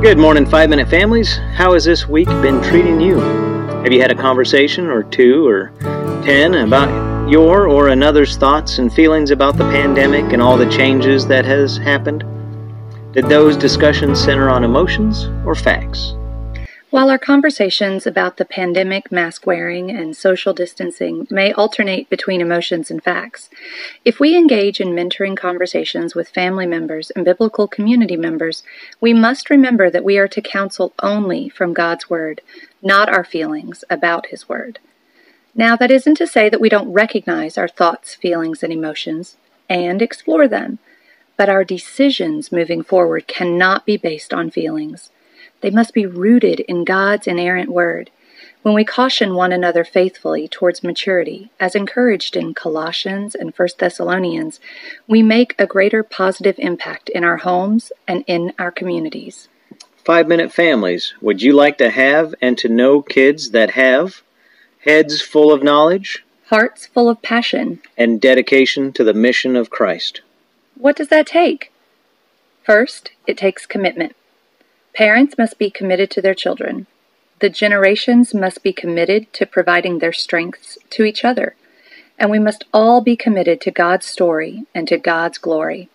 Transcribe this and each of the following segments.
Good morning, Five Minute Families. How has this week been treating you? Have you had a conversation or two or ten about your or another's thoughts and feelings about the pandemic and all the changes that has happened? Did those discussions center on emotions or facts? While our conversations about the pandemic, mask wearing, and social distancing may alternate between emotions and facts, if we engage in mentoring conversations with family members and biblical community members, we must remember that we are to counsel only from God's Word, not our feelings about His Word. Now, that isn't to say that we don't recognize our thoughts, feelings, and emotions and explore them, but our decisions moving forward cannot be based on feelings. They must be rooted in God's inerrant word. When we caution one another faithfully towards maturity, as encouraged in Colossians and 1 Thessalonians, we make a greater positive impact in our homes and in our communities. Five Minute Families, would you like to have and to know kids that have heads full of knowledge, hearts full of passion, and dedication to the mission of Christ? What does that take? First, it takes commitment. Parents must be committed to their children. The generations must be committed to providing their strengths to each other. And we must all be committed to God's story and to God's glory.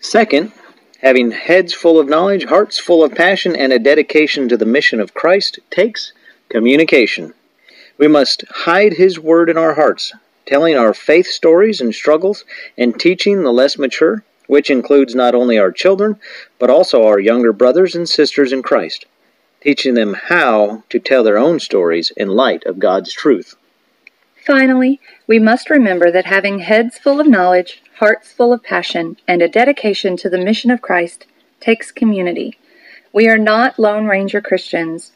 Second, having heads full of knowledge, hearts full of passion, and a dedication to the mission of Christ takes communication. We must hide His word in our hearts, telling our faith stories and struggles, and teaching the less mature which includes not only our children, but also our younger brothers and sisters in Christ, teaching them how to tell their own stories in light of God's truth. Finally, we must remember that having heads full of knowledge, hearts full of passion, and a dedication to the mission of Christ takes community. We are not Lone Ranger Christians.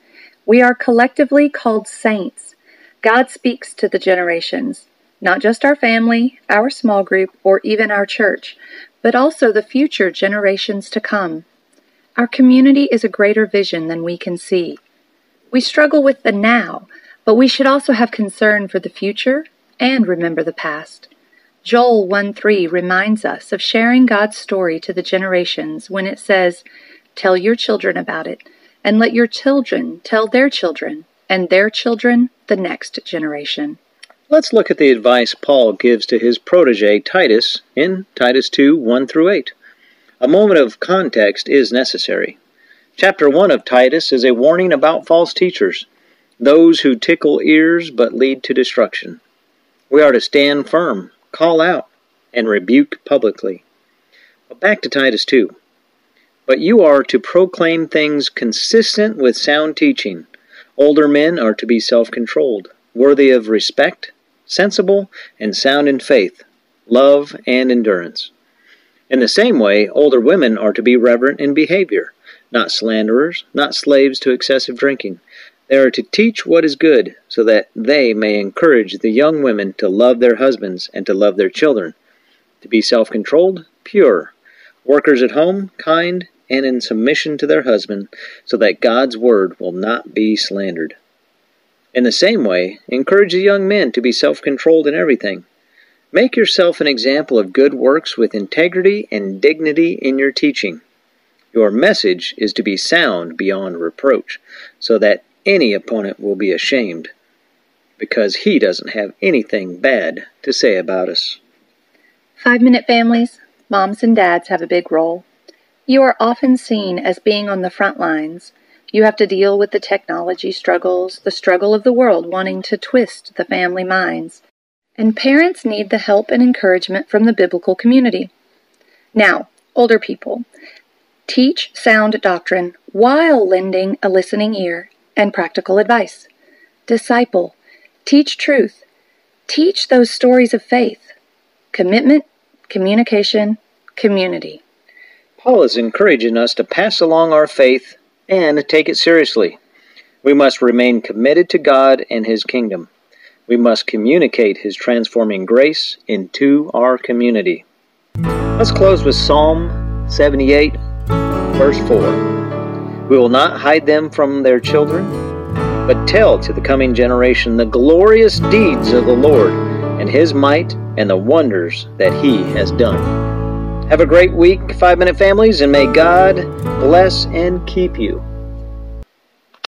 We are collectively called saints. God speaks to the generations, not just our family, our small group, or even our church, but also the future generations to come. Our community is a greater vision than we can see. We struggle with the now, but we should also have concern for the future and remember the past. Joel 1 3 reminds us of sharing God's story to the generations when it says, Tell your children about it, and let your children tell their children, and their children the next generation. Let's look at the advice Paul gives to his protege Titus in Titus 2 1 through 8. A moment of context is necessary. Chapter 1 of Titus is a warning about false teachers, those who tickle ears but lead to destruction. We are to stand firm, call out, and rebuke publicly. But back to Titus 2. But you are to proclaim things consistent with sound teaching. Older men are to be self controlled, worthy of respect, sensible, and sound in faith, love, and endurance. In the same way, older women are to be reverent in behavior, not slanderers, not slaves to excessive drinking. They are to teach what is good, so that they may encourage the young women to love their husbands and to love their children, to be self controlled, pure, workers at home, kind, and in submission to their husband, so that God's word will not be slandered. In the same way, encourage the young men to be self controlled in everything. Make yourself an example of good works with integrity and dignity in your teaching. Your message is to be sound beyond reproach, so that any opponent will be ashamed, because he doesn't have anything bad to say about us. Five minute families, moms and dads have a big role. You are often seen as being on the front lines you have to deal with the technology struggles, the struggle of the world wanting to twist the family minds. And parents need the help and encouragement from the biblical community. Now, older people, teach sound doctrine while lending a listening ear and practical advice. Disciple, teach truth, teach those stories of faith. Commitment, communication, community. Paul is encouraging us to pass along our faith and take it seriously. We must remain committed to God and His kingdom. We must communicate His transforming grace into our community. Let's close with Psalm 78, verse 4. We will not hide them from their children, but tell to the coming generation the glorious deeds of the Lord and His might and the wonders that He has done. Have a great week, Five Minute Families, and may God bless and keep you.